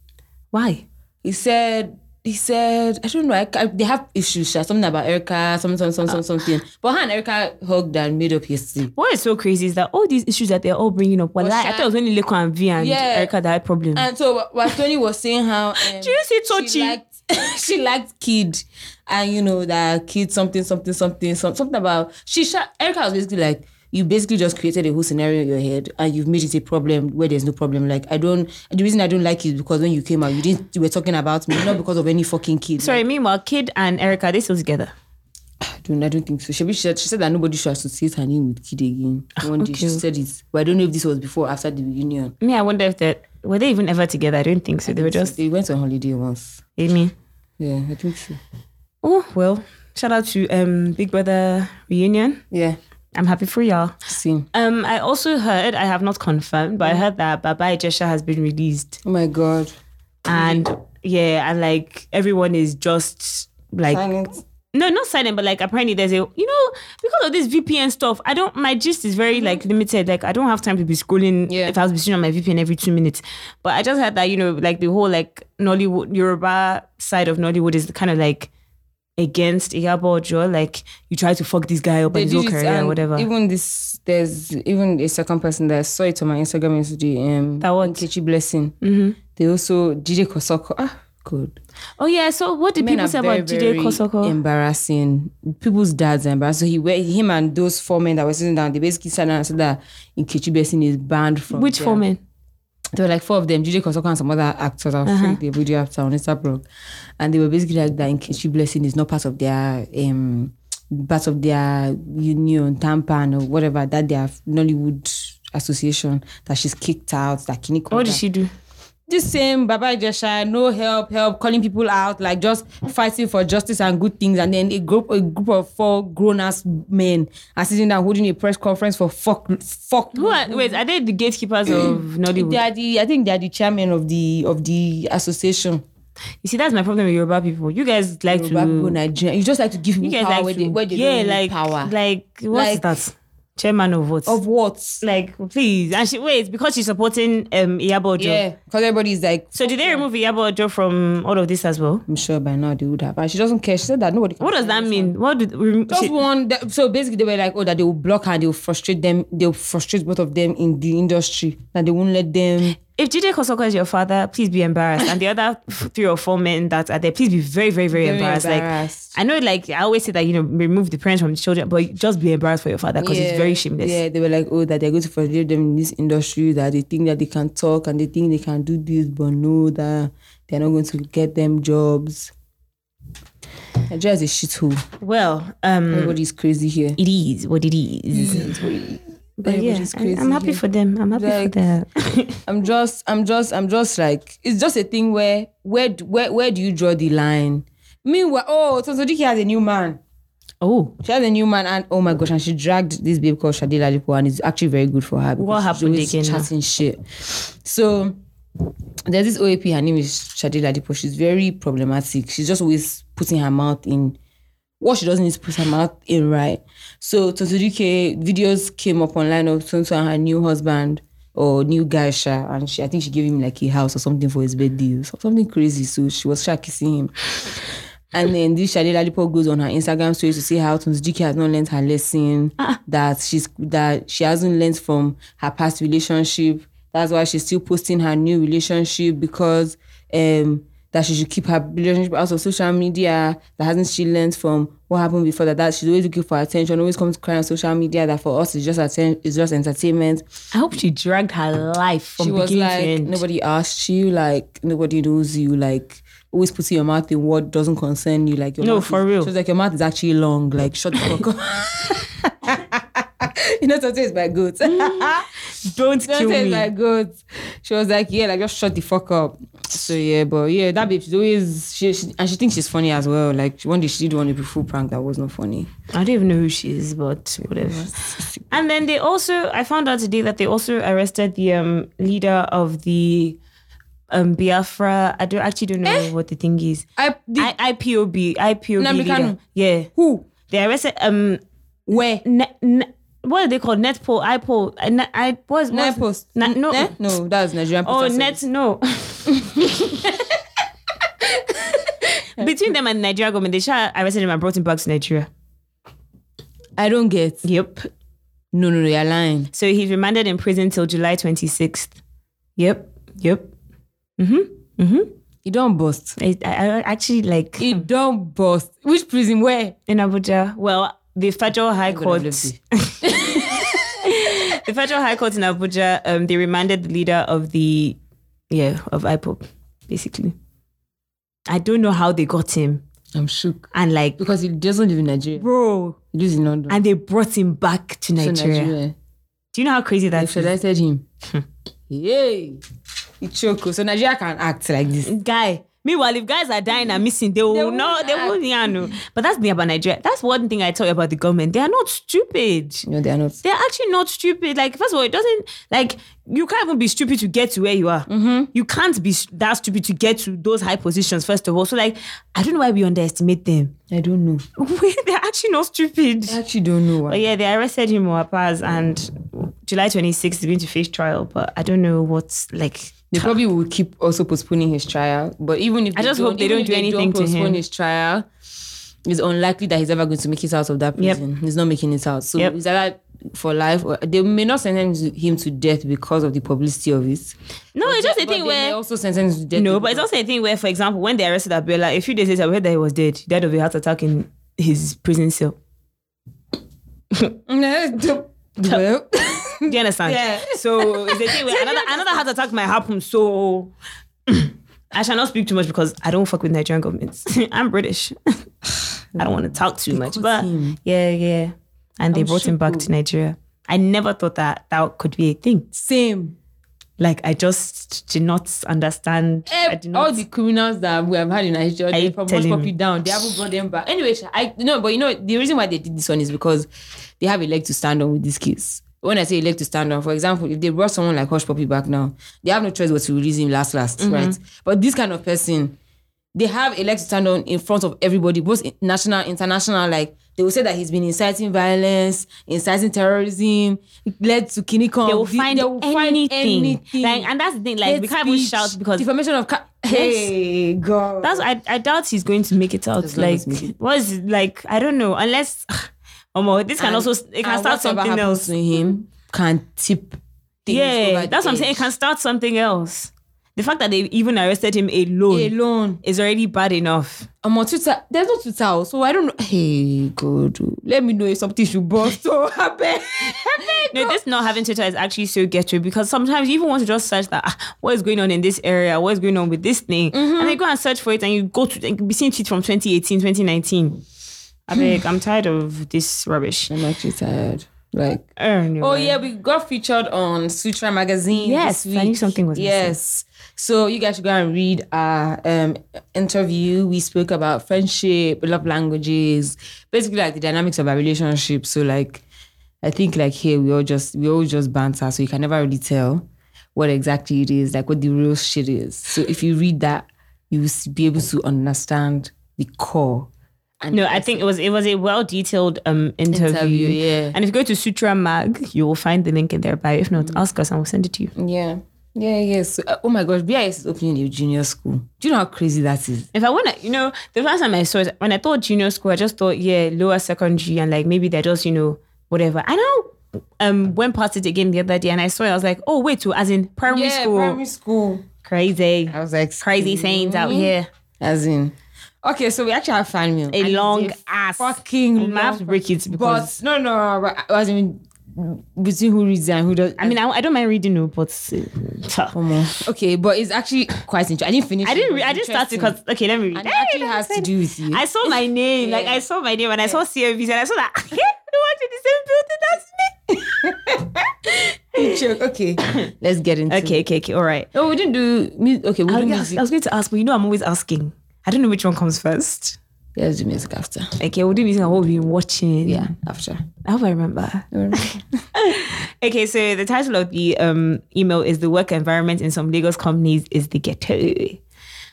Why? He said, he said, I don't know, I, I- they have issues. sha, Something about Erica, something, something, something, something. But her and Erica hugged and made up yesterday. What is so crazy is that all these issues that they're all bringing up. Well, Was I thought it was only Leko and V and Yeah. Erica that had problems. And so what Tony was saying how um, Do you see she Tochi? liked, she liked kid, and you know that kid something something something some, something about she. Sha- Erica was basically like. You basically just created a whole scenario in your head and you've made it a problem where there's no problem. Like I don't the reason I don't like you is because when you came out you didn't you were talking about me, not because of any fucking kid. Sorry, meanwhile, Kid and Erica, they still together. I don't, I don't think so. She, she, said, she said that nobody should associate her name with kid again. One day she said it. But I don't know if this was before or after the reunion. Me, I wonder if that were they even ever together? I don't think so. They were just They went on holiday once. Amy. Yeah, I think so. Oh well, shout out to um Big Brother reunion. Yeah, I'm happy for y'all. same. Um, I also heard I have not confirmed, but I heard that Baba Ijesha has been released, Oh my god. and yeah, and like everyone is just like Silent. no, not silent, but like apparently there's a you know because of this VPN stuff. I don't my gist is very like limited. Like I don't have time to be scrolling. Yeah. If I was be on my VPN every two minutes, but I just heard that you know like the whole like Nollywood Yoruba side of Nollywood is kind of like against Iyabo. Like you try to fuck this guy up They and his whole career or whatever. Even this, there's even a second person that I saw it on my Instagram yesterday. Um, That what? Nkechi Blessing. They also Jide Kosoko. Ah, good. oh yeah. So what did Men people say very, about very Kosoko? Embarrassing. People's dads are embarrassed. So he, went- him and those four men that were sitting down, they basically sat down and said that Nkechi Blessing is banned from. Which four men? There were like four of them, Jide Kosoko and some other actors. I'll Uh-huh. freak the video after on Instagram. And they were basically like that Nkechi Blessing is not part of their um part of their union, Tampan or whatever, that their Nollywood association, that she's kicked out, that Kini What did she do? This same Baba Ijesha, no help, help, calling people out, like just fighting for justice and good things, and then a group, a group of four grown ass men are sitting down holding a press conference for fuck, fuck. Who are, wait, are they the gatekeepers of Nollywood? They are the, I think they are the chairman of the of the association. You see, that's my problem with Yoruba people. You guys like Yoruba people, to, Nigeria. You just like to give you guys power like where to, they, where they yeah, like, power. like what's Like- that? Chairman of what? of what? like, please, and she wait because she's supporting um Iyabo Ojo. Yeah, because everybody's like, So did they remove Iyabo Ojo from all of this as well? I'm sure by now they would have. And she doesn't care. She said that nobody. What does that mean? What did rem- Just she- one. that- So basically, they were like, oh, that they will block her, they will frustrate them. They will frustrate both of them in the industry. That they won't let them. If Jide Kosoko is your father, please be embarrassed, and the other three or four men that are there, please be very, very, very, Very embarrassed. embarrassed. Like I know, like I always say that you know remove the parents from the children, but just be embarrassed for your father because it's very shameless. Yeah, they were like, oh, that they're going to frustrate them in this industry. That they think that they can talk and they think they can do this, but no, that they're not going to get them jobs. Nigeria is a shithole. Well, um, Everybody's crazy here. it is what it is. But yeah, crazy I'm happy for them. I'm happy Like- for that. I'm just, I'm just, I'm just like, it's just a thing where, where, where, where do you draw the line? Meanwhile, oh, Tonto Dikeh has a new man. oh, She has a new man, and oh my gosh, and she dragged this babe called Shade Ladipo, and it's actually very good for her. What happened again now? Chatting shit. So there's this OAP. Her name is Shade Ladipo. She's very problematic. She's just always putting her mouth in what she doesn't need to put her mouth in, right? So Tonto Dikeh videos came up online of Tonto and her new husband or new guy, Sha, and she, I think she gave him like a house or something for his birthday, or something crazy. So she was Sha kissing him. And then this Shade Ladipo goes on her Instagram story to say how Tonto Dikeh has not learned her lesson, that she's that she hasn't learned from her past relationship. That's why she's still posting her new relationship because um that she should keep her relationship out of social media. That hasn't she learned from what happened before that, that she's always looking for attention, always comes to cry on social media that for us it's just atten- it's just entertainment. I hope she dragged her life from She was beginning like, to end. nobody asked you, like nobody knows you, like always putting your mouth in what doesn't concern you. Like your No, for is- real. She's like, your mouth is actually long. Like shut the fuck up. you know, something is my goat. Don't kill Something is me. my goat. She was like, yeah, like just shut the fuck up. So yeah, but yeah, that bitch she's always she, she and she thinks she's funny as well. Like one day she did one full prank that was not funny. I don't even know who she is, but whatever. And then they also, I found out today that they also arrested the um, leader of the um, Biafra. I don't actually don't know what the thing is. I, the, I, IPOB, IPOB leader. Yeah, who? they arrested um, Where? What are they called? Netpol, IPOL. I, ne- I was Net post. Na, no, Ne? No, that's Nigerian oh net no. Between them and Nigeria government, they shall arrested him and brought him back to Nigeria. I don't get. Yep. No, no, no, you're lying. So he's remanded in prison till July 26th. Yep. Yep. Mm-hmm. You don't bust. I, I, I actually like You don't bust. Which prison? Where? in Abuja. Well, the federal high court, I've left it. the federal high court in Abuja, um, they remanded the leader of the, yeah, of IPOB, basically. I don't know how they got him, I'm shook. and like, Because he doesn't live in Nigeria. bro, He lives in London. and they brought him back to So Nigeria. Do you know how crazy that They is? extradited him. Yay. He choke. So Nigeria can act like this. guy. Meanwhile, if guys are dying and missing, they will will know. They will, yeah, no. But that's the thing about Nigeria. That's one thing I tell you about the government. They are not stupid. No, they are not. They're actually not stupid. Like, first of all, it doesn't like you can't even be stupid to get to where you are. Mm-hmm. You can't be that stupid to get to those high positions. First of all, so like, I don't know why we underestimate them. I don't know. They're actually not stupid. I actually don't know why. But yeah, they arrested him or Paz and July 26th is going to face trial. But I don't know what's like. They probably will keep also postponing his trial. But even if I just hope they don't do anything to postpone him. his trial, it's unlikely that he's ever going to make it out of that Yep. prison. He's not making it out. So Yep. is that for life? Or they may not sentence him to death because of the publicity of it. No, it's just a thing where also sentence him to death. No, but it's also a thing where, for example, when they arrested Abiola, a few days later, we heard that he was dead. He died of a heart attack in his prison cell. no, well, Do you understand? Yeah. So it's a thing where another another heart attack might happen. So I shall not speak too much because I don't fuck with Nigerian governments. I'm British. I don't want to talk too much, but yeah, yeah. And they I'm brought him back to Nigeria. I never thought that that could be a thing. same. Like I just did not understand. I Eh, did all the criminals that we have had in Nigeria, they probably from telling Hush me? Puppy down. They haven't brought them back. Anyway, I no, but you know the reason why they did this one is because they have a leg to stand on with this case. When I say leg to stand on, for example, if they brought someone like Hushpuppi back now, they have no choice but to release him last, last, Mm-hmm. right? But this kind of person, they have leg to stand on in front of everybody, both national, international. Like they will say that he's been inciting violence, inciting terrorism, led to Kinikon. they will find, anything. Like, and that's the thing. Like, we can't even shout because defamation of ca- hey god That's I, I doubt he's going to make it out. Like as make it. what is like? I don't know. Unless Omo, this can And- also it can start something else. to him can tip things Yeah, that's the what I'm saying. It can start something else. The fact that they even arrested him alone alone is already bad enough. I'm on Twitter there's no Twitter so I don't know hey god oh. let me know if something should bust so I beg No, this not having Twitter is actually so ghetto because sometimes you even want to just search that ah, what is going on in this area, what is going on with this thing, Mm-hmm. and then go and search for it, and you go to and you be seeing tweets from 2018, 2019. I beg, I'm tired of this rubbish. I'm actually tired like Anyway. Oh yeah, we got featured on Sutra magazine. Yes, this I knew something was missing. Yes, so you guys should go and read our um interview. We spoke about friendship, love languages, basically like the dynamics of our relationship. So like, I think like here we all just we all just banter, so you can never really tell what exactly it is, like what the real shit is. So if you read that, you will be able to understand the core. No, I think it was it was a well detailed um interview. Interview, yeah. And if you go to Sutra Mag, you will find the link in their bio. If not, ask us and we'll send it to you. yeah. Yeah, yes. Uh, oh my gosh, BIS is opening a junior school. Do you know how crazy that is? If I want to, you know, the first time I saw it, when I thought junior school, I just thought, yeah, lower secondary, and like maybe they're just, you know, whatever. I know. Um, went past it again the other day, and I saw it. I was like, oh wait, to as in primary school, Primary school. crazy, I was like, crazy sayings out here. As in, okay, so we actually have fan mail. A long ass. fucking. I have to break it because But no, no, but as in between who reads it and who does. I mean, I, I don't mind reading, no, but uh, okay, but it's actually quite interesting. I didn't finish. I didn't. Re- I didn't start it because okay, let me read. And it actually has to do with you. I saw my name, like I saw my name, and I saw CMVs, and I saw that you worked in the same building as me. Okay, let's get into. okay, okay, okay, all right. No, we didn't do. Okay, we I was. I was going to ask, but you know, I'm always asking. I don't know which one comes first. Yeah, let's do music after. Okay, we'll do music and what we've been watching. Yeah, after. I hope I remember. Okay, so the title of the um, email is The Work Environment in Some Lagos Companies is the Ghetto.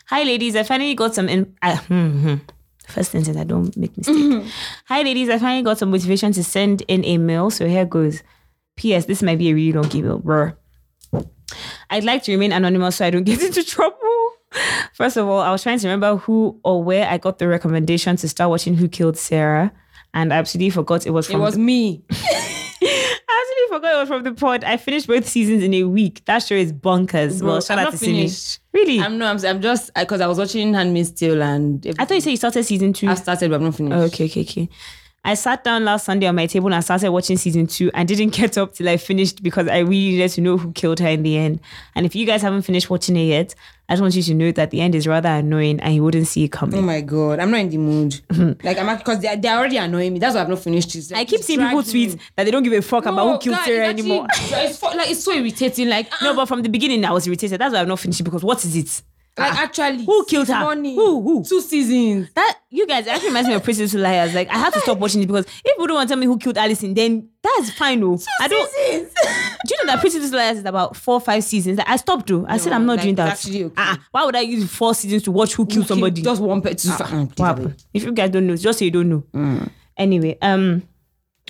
Hi, ladies. I finally got some. In- uh, hmm, hmm. First sentence, I don't make mistake. Hi, ladies. I finally got some motivation to send in a mail. So here goes. P.S. This might be a really long email, bro. I'd like to remain anonymous so I don't get into trouble. First of all, I was trying to remember who or where I got the recommendation to start watching Who Killed Sarah, and I absolutely forgot it was It from was me. I absolutely forgot it was from the pod. I finished both seasons in a week. That show is bonkers. Bro, well, shout I'm out not to Simi. Really? I'm no. I'm, I'm just because I was watching Handmaid's Tale and I thought you said you started season two. I've started, but I'm not finished. Oh, okay, okay, okay. I sat down last Sunday on my table and started watching season two and didn't get up till I finished because I really needed to know who killed her in the end. And if you guys haven't finished watching it yet, I just want you to know that the end is rather annoying and you wouldn't see it coming. Oh my god, I'm not in the mood. like I'm because they're, they're already annoying me. That's why I've not finished it. I keep seeing people tweet that they don't give a fuck about who killed Sarah anymore. it's fu- like it's so irritating. Like no, uh-uh. but from the beginning I was irritated. That's why I've not finished it because what is it? Like actually, Who killed her? Who? Who? Two seasons. That you guys actually reminds me of Pretty Little Liars. Like I have to stop watching it because if people don't want to tell me who killed Alison, then that's fine. No, I don't. Seasons. Do you know that Pretty Little Liars is about four or five seasons? I stopped though. I said I'm not like, doing that. actually okay. Ah, why would I use four seasons to watch who killed somebody? Just one person. Uh, happened? If you guys don't know, just say you don't know. Mm. Anyway, um,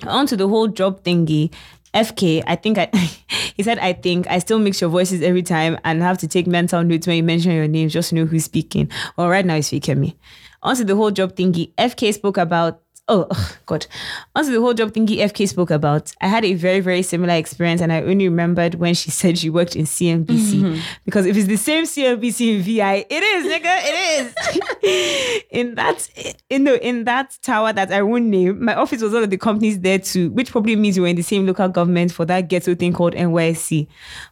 on to the whole job thingy. FK, I think I he said I think I still mix your voices every time and have to take mental notes when you mention your name just to know who's speaking. Well, right now he's speaking me. On the whole job thingy. FK spoke about oh god. On to the whole job thingy FK spoke about. I had a very, very similar experience and I only remembered when she said she worked in CNBC. Mm-hmm. Because if it's the same CNBC in VI, it is, nigga, it is. in that in the in that tower that I won't name, my office was one of the companies there too, which probably means we were in the same local government for that ghetto thing called NYSC.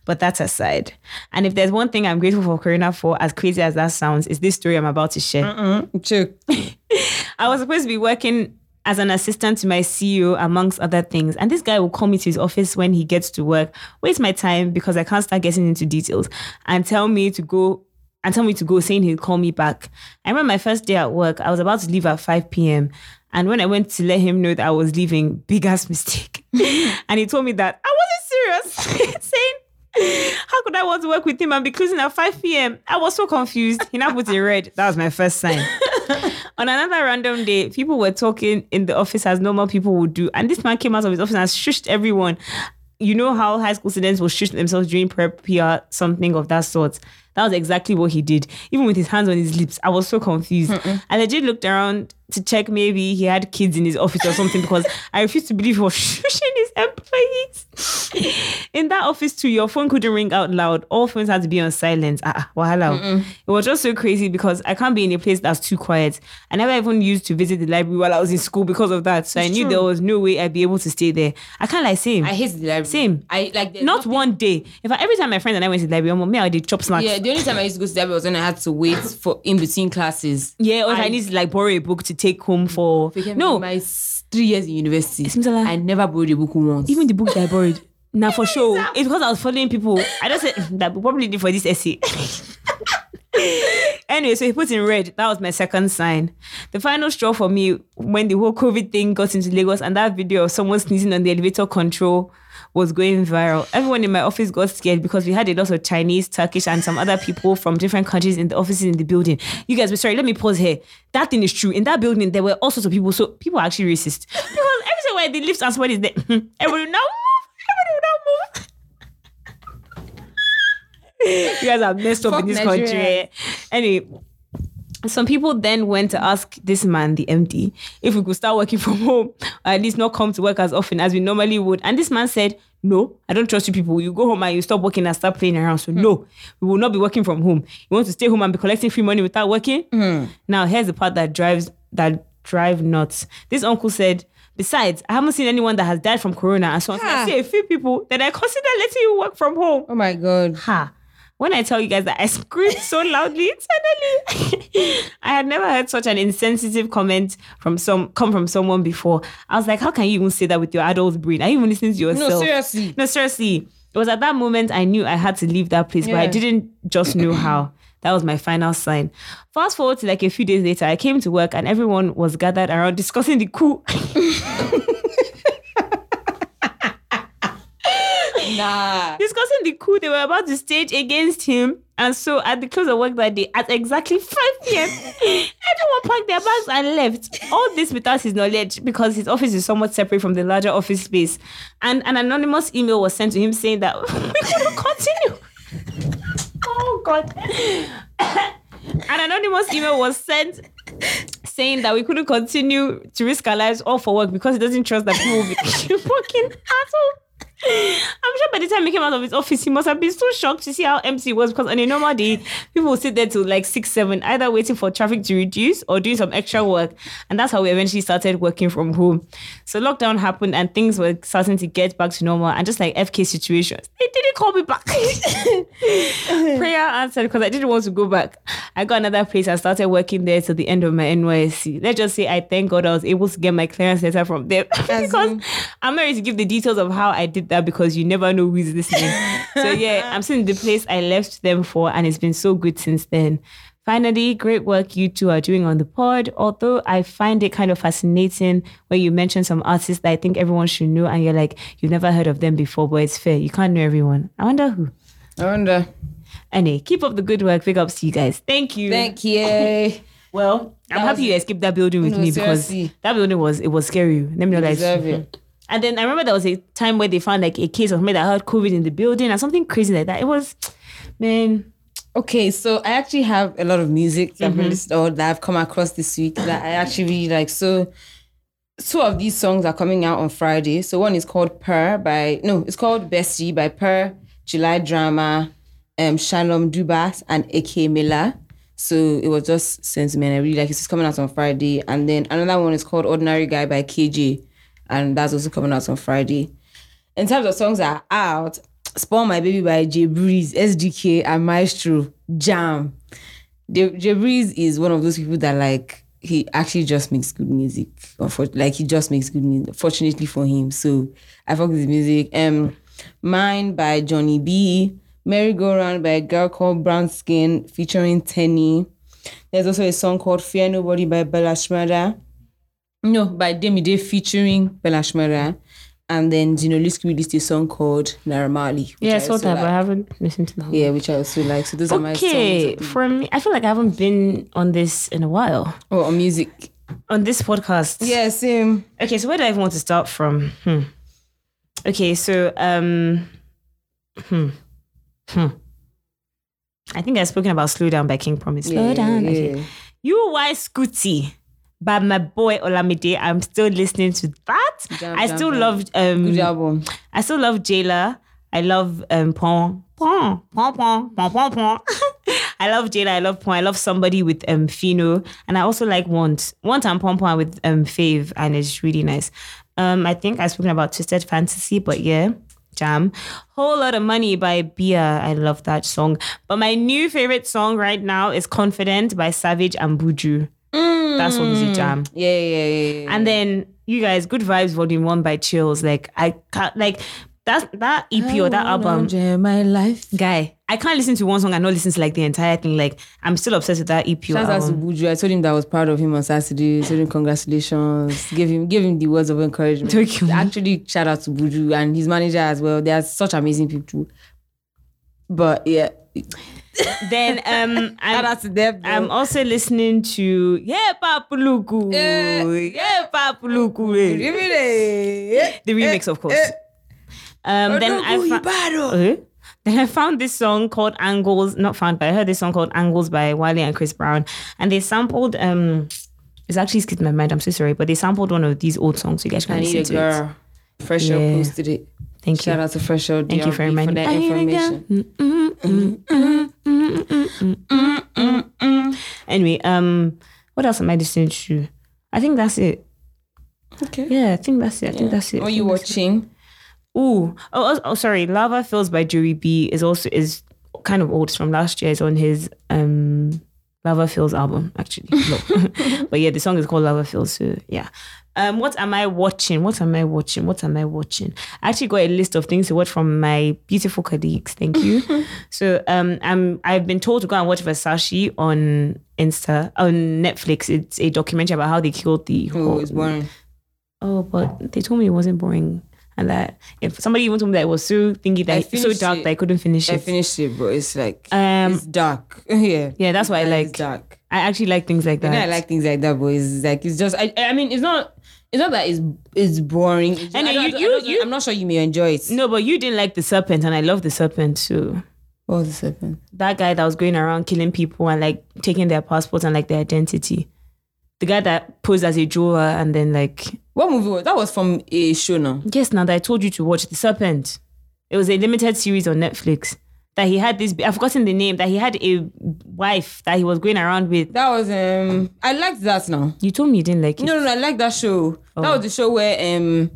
But that's aside. And if there's one thing I'm grateful for Corona for, as crazy as that sounds, is this story I'm about to share. Choke. I was supposed to be working as an assistant to my CEO, amongst other things. And this guy will call me to his office when he gets to work, waste my time because I can't start getting into details, and tell me to go and tell me to go, saying he'll call me back. I remember my first day at work, I was about to leave at 5 p.m. And when I went to let him know that I was leaving, big ass mistake. and he told me that I wasn't serious, saying, how could I want to work with him and be closing at 5 p.m.? I was so confused. He now put it red. That was my first sign. On another random day, people were talking in the office as normal people would do. And this man came out of his office and shushed everyone. You know how high school students will shush themselves during prep PR, something of that sort. That was exactly what he did, even with his hands on his lips. I was so confused. And I legit looked around to check maybe he had kids in his office or something because I refuse to believe he was shushing his employees. in that office too, your phone couldn't ring out loud. All phones had to be on silent. Ah, wahala. It was just so crazy because I can't be in a place that's too quiet. I never even used to visit the library while I was in school because of that. So I knew true. there was no way I'd be able to stay there. I can't like same. I hate the library. Same. I like Not nothing- one day. If I, every time my friends and I went to the library, I'm me I did chop snacks. Yeah, the only time I used to go to the library was when I had to wait for in between classes. Yeah, or I, I- need to like borrow a book to take home mm. for Became no, my three years in university. Simsala. I never borrowed a book once. even the book that I borrowed. Now for sure, it's because I was following people. I just said mm, that we probably did for this essay. anyway, so he put in red. That was my second sign. The final straw for me when the whole COVID thing got into Lagos and that video of someone sneezing on the elevator control was going viral. Everyone in my office got scared because we had a lot of Chinese, Turkish, and some other people from different countries in the offices in the building. You guys, were sorry, let me pause here. That thing is true. In that building, there were all sorts of people. So people are actually racist. Because every time where the lift and somebody is there, will now move. Everybody will now move. you guys are messed up Fuck in this Nigeria. country. Anyway, some people then went to ask this man, the MD, if we could start working from home or at least not come to work as often as we normally would. And this man said, No, I don't trust you people. You go home and you stop working and start playing around. So, hmm. no, we will not be working from home. You want to stay home and be collecting free money without working? Hmm. Now, here's the part that drives that drive nuts. This uncle said, Besides, I haven't seen anyone that has died from corona. And so, I see a few people that I consider letting you work from home. Oh my god. Ha. When I tell you guys that I screamed so loudly internally, I had never heard such an insensitive comment from some come from someone before. I was like, how can you even say that with your adult brain? Are you even listening to yourself? No, seriously. No, seriously. It was at that moment I knew I had to leave that place, but I didn't just know how. That was my final sign. Fast forward to like a few days later, I came to work and everyone was gathered around discussing the coup. Nah. discussing the coup they were about to stage against him. And so at the close of work that day, at exactly 5 p.m., everyone packed their bags and left. All this without his knowledge because his office is somewhat separate from the larger office space. And an anonymous email was sent to him saying that we couldn't continue. oh, God. an anonymous email was sent saying that we couldn't continue to risk our lives all for work because he doesn't trust that people will be working at all. I'm sure by the time he came out of his office, he must have been so shocked to see how empty it was because on a normal day, people will sit there till like six, seven, either waiting for traffic to reduce or doing some extra work. And that's how we eventually started working from home. So lockdown happened and things were starting to get back to normal. And just like FK situations, they didn't call me back. Prayer answered because I didn't want to go back. I got another place. I started working there till the end of my NYSC. Let's just say I thank God I was able to get my clearance letter from them because I'm not ready to give the details of how I did that because you never know who is listening. so yeah, I'm still in the place I left them for, and it's been so good since then. Finally, great work you two are doing on the pod. Although I find it kind of fascinating when you mention some artists that I think everyone should know, and you're like, you've never heard of them before, but it's fair. You can't know everyone. I wonder who. I wonder. Anyway, keep up the good work. Big ups to you guys. Thank you. Thank you. well, I'm happy you escaped that building with No, me because seriously. that building was it was scary. Let me know. Deserve it's- it. And then I remember there was a time where they found like a case of me that had COVID in the building and something crazy like that. It was, man, Okay, so I actually have a lot of music that I've Mm-hmm. or that I've come across this week that I actually really like. So two of these songs are coming out on Friday. So one is called Per by no, it's called Bestie by Per, July Drama, um, Shalom Dubas, and AK Miller. So it was just sent to I really like it. It's coming out on Friday. And then another one is called Ordinary Guy by KJ. And that's also coming out on Friday. In terms of songs that are out, Spawn My Baby by J Breeze, SDK, and Maestro, Jam. J Breeze is one of those people that like he actually just makes good music. Like he just makes good music. Fortunately for him. So I fuck his music. Um Mine by Johnny B. Merry Go Round by a girl called Brown Skin featuring Tenny. There's also a song called Fear Nobody by Bella Shmurda. No, by Demi Day featuring Bella Shmurda. And then Gino Lisky released a song called Naramali. which yeah, I saw that, but I haven't listened to that. Yeah, which I also like. So those are my Okay, songs. for me, I feel like I haven't been on this in a while Oh, on music. on this podcast. Yeah, same. Okay, so where do I even want to start from? Hmm. Okay, so um, hmm, hmm. I think I've spoken about "Slow Down" by King Promise. Slow Yeah, down. yeah. Okay. You why Scooty by my boy Olamide. I'm still listening to that. I still love um Good album. I still love Jailer. I love um Pon. Pon. Pon Pon. Pon Pon Pon. I love Jailer. I love Pon. I love somebody with um Phyno. And I also like Want. Want and Pon Pon with um Fave. And it's really nice. Um, I think I've spoken about Twisted Fantasy, but yeah. Jam. Whole lot of money by Bia. I love that song. But my new favorite song right now is Confident by Savage and Buju. That song is a jam. Mm. Yeah, yeah, yeah, yeah. And then you guys, Good Vibes Volume One by Chills. Like I can't like that that EP or that album. My life. Guy, I can't listen to one song and not listen to like the entire thing. Like I'm still obsessed with that EP Shout out to. Buju. I told him that I was proud of him on Saturday. Told him congratulations. Give him give him the words of encouragement. Actually, shout out to Buju and his manager as well. They are such amazing people. But yeah, Then um I'm, I'm also listening to Yeah Papuluku. Eh. Yeah Papuluku. eh. The The remix, of course. Um then I fa-. Eh? then I found this song called Angles, not found, but I heard this song called Angles by Wale and Chris Brown. And they sampled um it's actually skipped my mind, I'm so sorry, but they sampled one of these old songs. You guys can I listen need a to it. Fresh Yeah. posted it. Thank Shout you. out to Fresh Show Thank you for reminding that I need information. Anyway, um, what else am I listening to? I think that's it. Okay. Yeah, I think that's it. I think that's it. Are you watching? Ooh, oh, oh, oh, sorry. Lava Fills by Joey B is also is kind of old. It's from last year. It's on his um Lava Fills album, actually. But yeah, the song is called Lava Fills. So yeah. Um, what am I watching? What am I watching? What am I watching? I actually got a list of things to watch from my beautiful colleagues. Thank you. so um, I'm I've been told to go and watch Versace on Insta on Netflix. It's a documentary about how they killed the. Oh, it's boring. Oh, but they told me it wasn't boring. And that if somebody even told me that it was so thingy that so dark it. that I couldn't finish it. I finished it, but it's like Um, it's dark. yeah. yeah, that's why I It's like. dark. I actually like things like I that. know I like things like that, but it's like it's just. I, I mean, it's not. It's not that it's it's boring. It's just- And you- you- you- I'm not sure you may enjoy it. no, but you didn't like the serpent, and I love the serpent too. What was the serpent? That guy that was going around killing people and like taking their passports and like their identity. The guy that posed as a jeweler and then like What movie was that? Was from a show now. yes, now that I told you to watch the serpent. It was a limited series on Netflix. That he had this I've forgotten the name, that he had a wife that he was going around with. That was um. I liked that now. You told me you didn't like it. No, no, no, I like that show. That Oh. was the show where um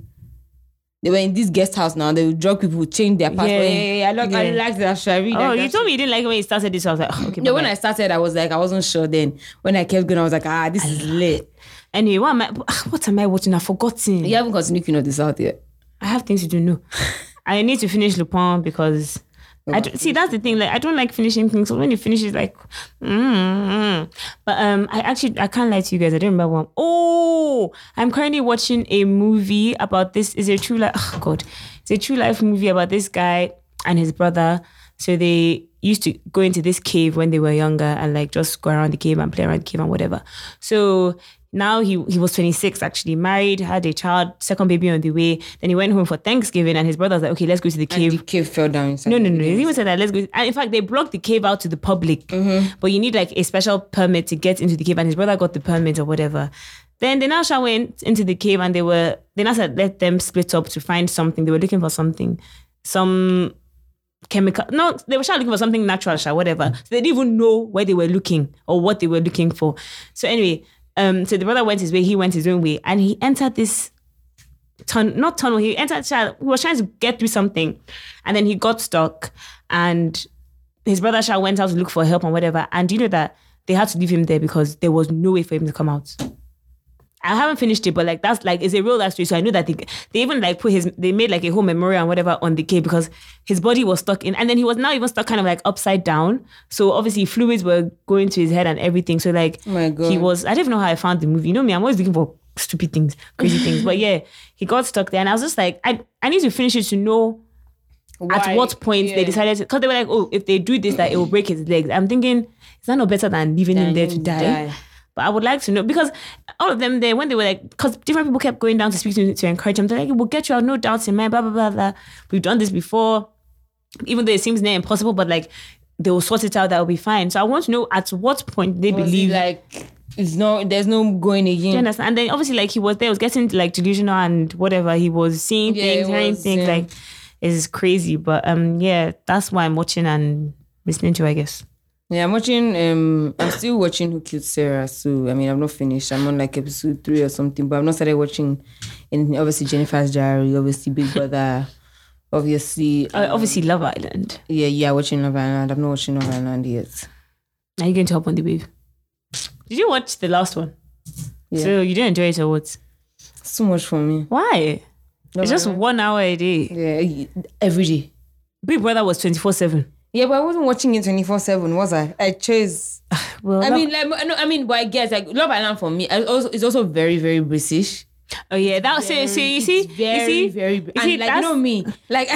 they were in this guest house now. They would drug people, change their passport. Yeah. Yeah, yeah. I like I Yeah. liked that show. I really Oh, you that told show. me you didn't like it when you started this. I was like, oh, okay. Yeah, when. I started, I was like, I wasn't sure then. When I kept going, I was like, ah, this is lit. Anyway, what am I? What am I watching? I've forgotten. You haven't continued Queen of the South yet. I have things to do. No, I need to finish Lupin because I don't, see that's the thing. Like I don't like finishing things. So when you finish, it's like, mm, but um, I actually I can't lie to you guys. I don't remember one. Oh, I'm currently watching a movie about this. Is a true life? Oh God, it's a true life movie about this guy and his brother. So they used to go into this cave when they were younger and like just go around the cave and play around the cave and whatever. So now he he was 26 actually married had a child second baby on the way then he went home for thanksgiving and his brother was like okay let's go to the And cave the cave fell down inside. no, no, no. He even said that let's go. And in fact, they blocked the cave out to the public. Mm-hmm. But you need like a special permit to get into the cave. And his brother got the permit or whatever. Then they now went into the cave and they were they now said let them split up to find something. They were looking for something, some chemical. No, they were shall looking for something natural, whatever. So they didn't even know where they were looking or what they were looking for. So anyway, um, so the brother went his way. He went his own way, and he entered this tun not tunnel. He entered. He was trying to get through something, and then he got stuck. And his brother Sha went out to look for help and whatever. And you know that they had to leave him there because there was no way for him to come out. I haven't finished it, but like that's like it's a real life story. So I know that they they even like put his they made like a whole memorial and whatever on the cave because his body was stuck in, and then he was now even stuck kind of like upside down. So obviously fluids were going to his head and everything. So like Oh my God. he was I don't even know how I found the movie. You know me, I'm always looking for stupid things, crazy things. But yeah, he got stuck there, and I was just like, I I need to finish it to know Why? at what point they decided because they were like, oh, if they do this, that it will break his legs. I'm thinking, is that no better than leaving him there to die? die. But I would like to know because all of them there when they were like, because different people kept going down to speak to to encourage them. They're like, we'll get you out, no doubts in mind, blah blah blah blah. We've done this before, even though it seems near impossible, but like they will sort it out. That will be fine. So I want to know at what point they Was believe. like it's no, there's no going again. understand? And then obviously, like he was there, was getting like delusional and whatever. He was seeing Yeah, things, hearing things. yeah. Like it's crazy. But um, yeah, that's why I'm watching and listening to. I guess. Yeah, I'm watching. Um, I'm still watching Who Killed Sarah. So I mean, I'm not finished. I'm on like episode three or something, but I've not started watching. anything. obviously, Jennifer's Diary. Obviously, Big Brother. Obviously, Uh, obviously, Love Island. yeah, yeah. Watching Love Island. I'm not watching Love Island yet. Are you going to hop on the wave? Did you watch the last one? Yeah. So you didn't enjoy it or what? It's too much for me. Why? Love it's just Island. one hour a day. yeah, every day. Big Brother was twenty four seven. Yeah, but I wasn't watching it 24 7, was I? I chose. Well, I mean, like, no, I mean, but I guess like Love Island for me, I also it's also very, very British. oh yeah, that's was so. So you see, very, you see, very, you and see, like you know that's- me, like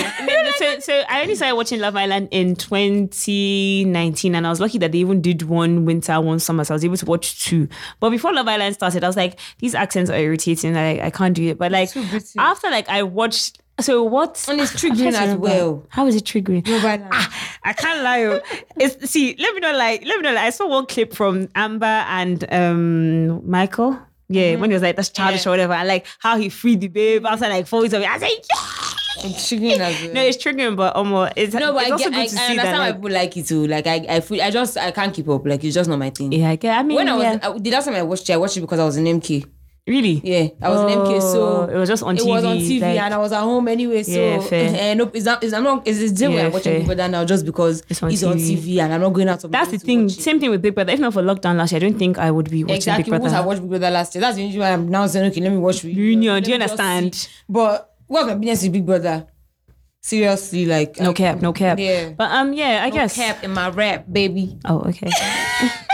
so, so I only started watching Love Island in 2019, and I was lucky that they even did one winter, one summer, so I was able to watch two. But before Love Island started, I was like, these accents are irritating. Like I can't do it. But like after like I watched So what? And it's triggering as well. How is it triggering? Mobile Ah, I can't lie. oh. It's see. Let me know. Like, let me know. Like, I saw one clip from Amber and um Michael. Yeah, when he was like, "That's childish" or whatever. And like how he freed the babe outside like four weeks of it. I was like, yeah. It's triggering as well. No, it's triggering, but almost it's No, but it's I, also get, good I, to I see that. understand why Like, people like it too. Like I, I, feel, I just, I can't keep up. Like it's just not my thing. yeah, I get. I mean, When I was, yeah, I, the last time I watched it, I watched it because I was in MK. Really. Yeah, I was in MK, so Oh, it was just on TV. it TV. was on TV, like- and I was at home anyway. So Yeah, fair. and nope, it's not, it's, I'm not, it's the day Yeah, I'm watching fair. Big Brother now just because It's on it's on TV. TV and I'm not going out. of my That's way the to thing. watch it. Same thing with Big Brother. If not for lockdown last year, I don't think I would be watching Exactly. Big Once I Brother. watched Big Brother last year, that's the reason why I'm now saying, okay, let me watch Reunion. Reunion, Let do you me just understand? see. But what's my business with Big Brother? Seriously, like No I- cap, no cap. Yeah. But um, yeah, I No guess. cap in my rap, baby. Oh, okay.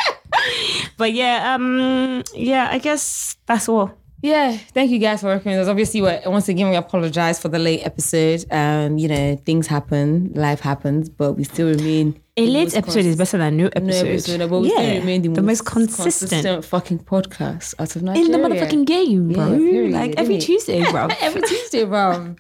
but yeah, um, yeah, I guess that's all. Yeah, thank you guys for working with us. Obviously, once again we apologize for the late episode. Um, you know, things happen, life happens, but we still remain. A late most episode is better than no No episode. episode, but we still remain the, most consistent. fucking podcast out of Nigeria. in the motherfucking game, bro. Yeah, period, like every? Tuesday, bro. Every Tuesday, bro.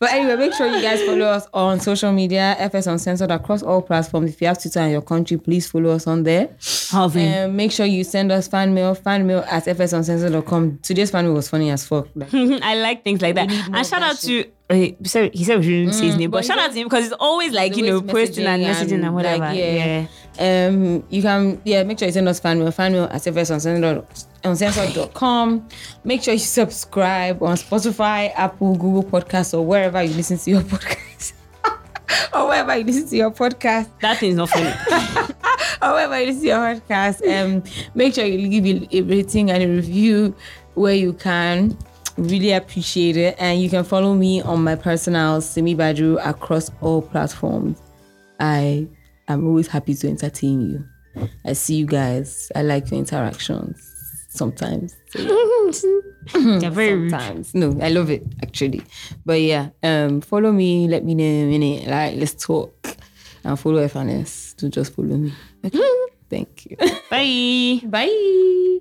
but anyway, make sure you guys follow us on social media, FS Uncensored across all platforms. If you have Twitter in your country, please follow us on there. Harvey. Um, make sure you send us fan mail, fan mail at fsuncensored.com. Today's fan mail was funny as fuck. Like, I like things like that. And shout out that to he said he said we shouldn't say his name, but but shout out to him because it's always like you know always posting and messaging and, and, whatever. like, yeah. yeah. um, you can, yeah, make sure you send us fan mail, fan mail at fsuncensored.com. Make sure you subscribe on Spotify, Apple, Google Podcasts, or wherever you listen to your podcast. or wherever you listen to your podcast. That thing's not funny. However, you listen to your podcast, um, make sure you give it a rating and a review where you can. Really appreciate it. And you can follow me on my personal Simi Badru across all platforms. I am always happy to entertain you. I see you guys. I like your interactions sometimes. So, yeah. They're very rude. No, I love it actually. But yeah, um, follow me. Let me know in a minute. Like, let's talk. And follow FNS. To just follow me. Okay. Thank you. Bye. Bye.